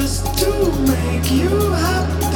just to make you happy.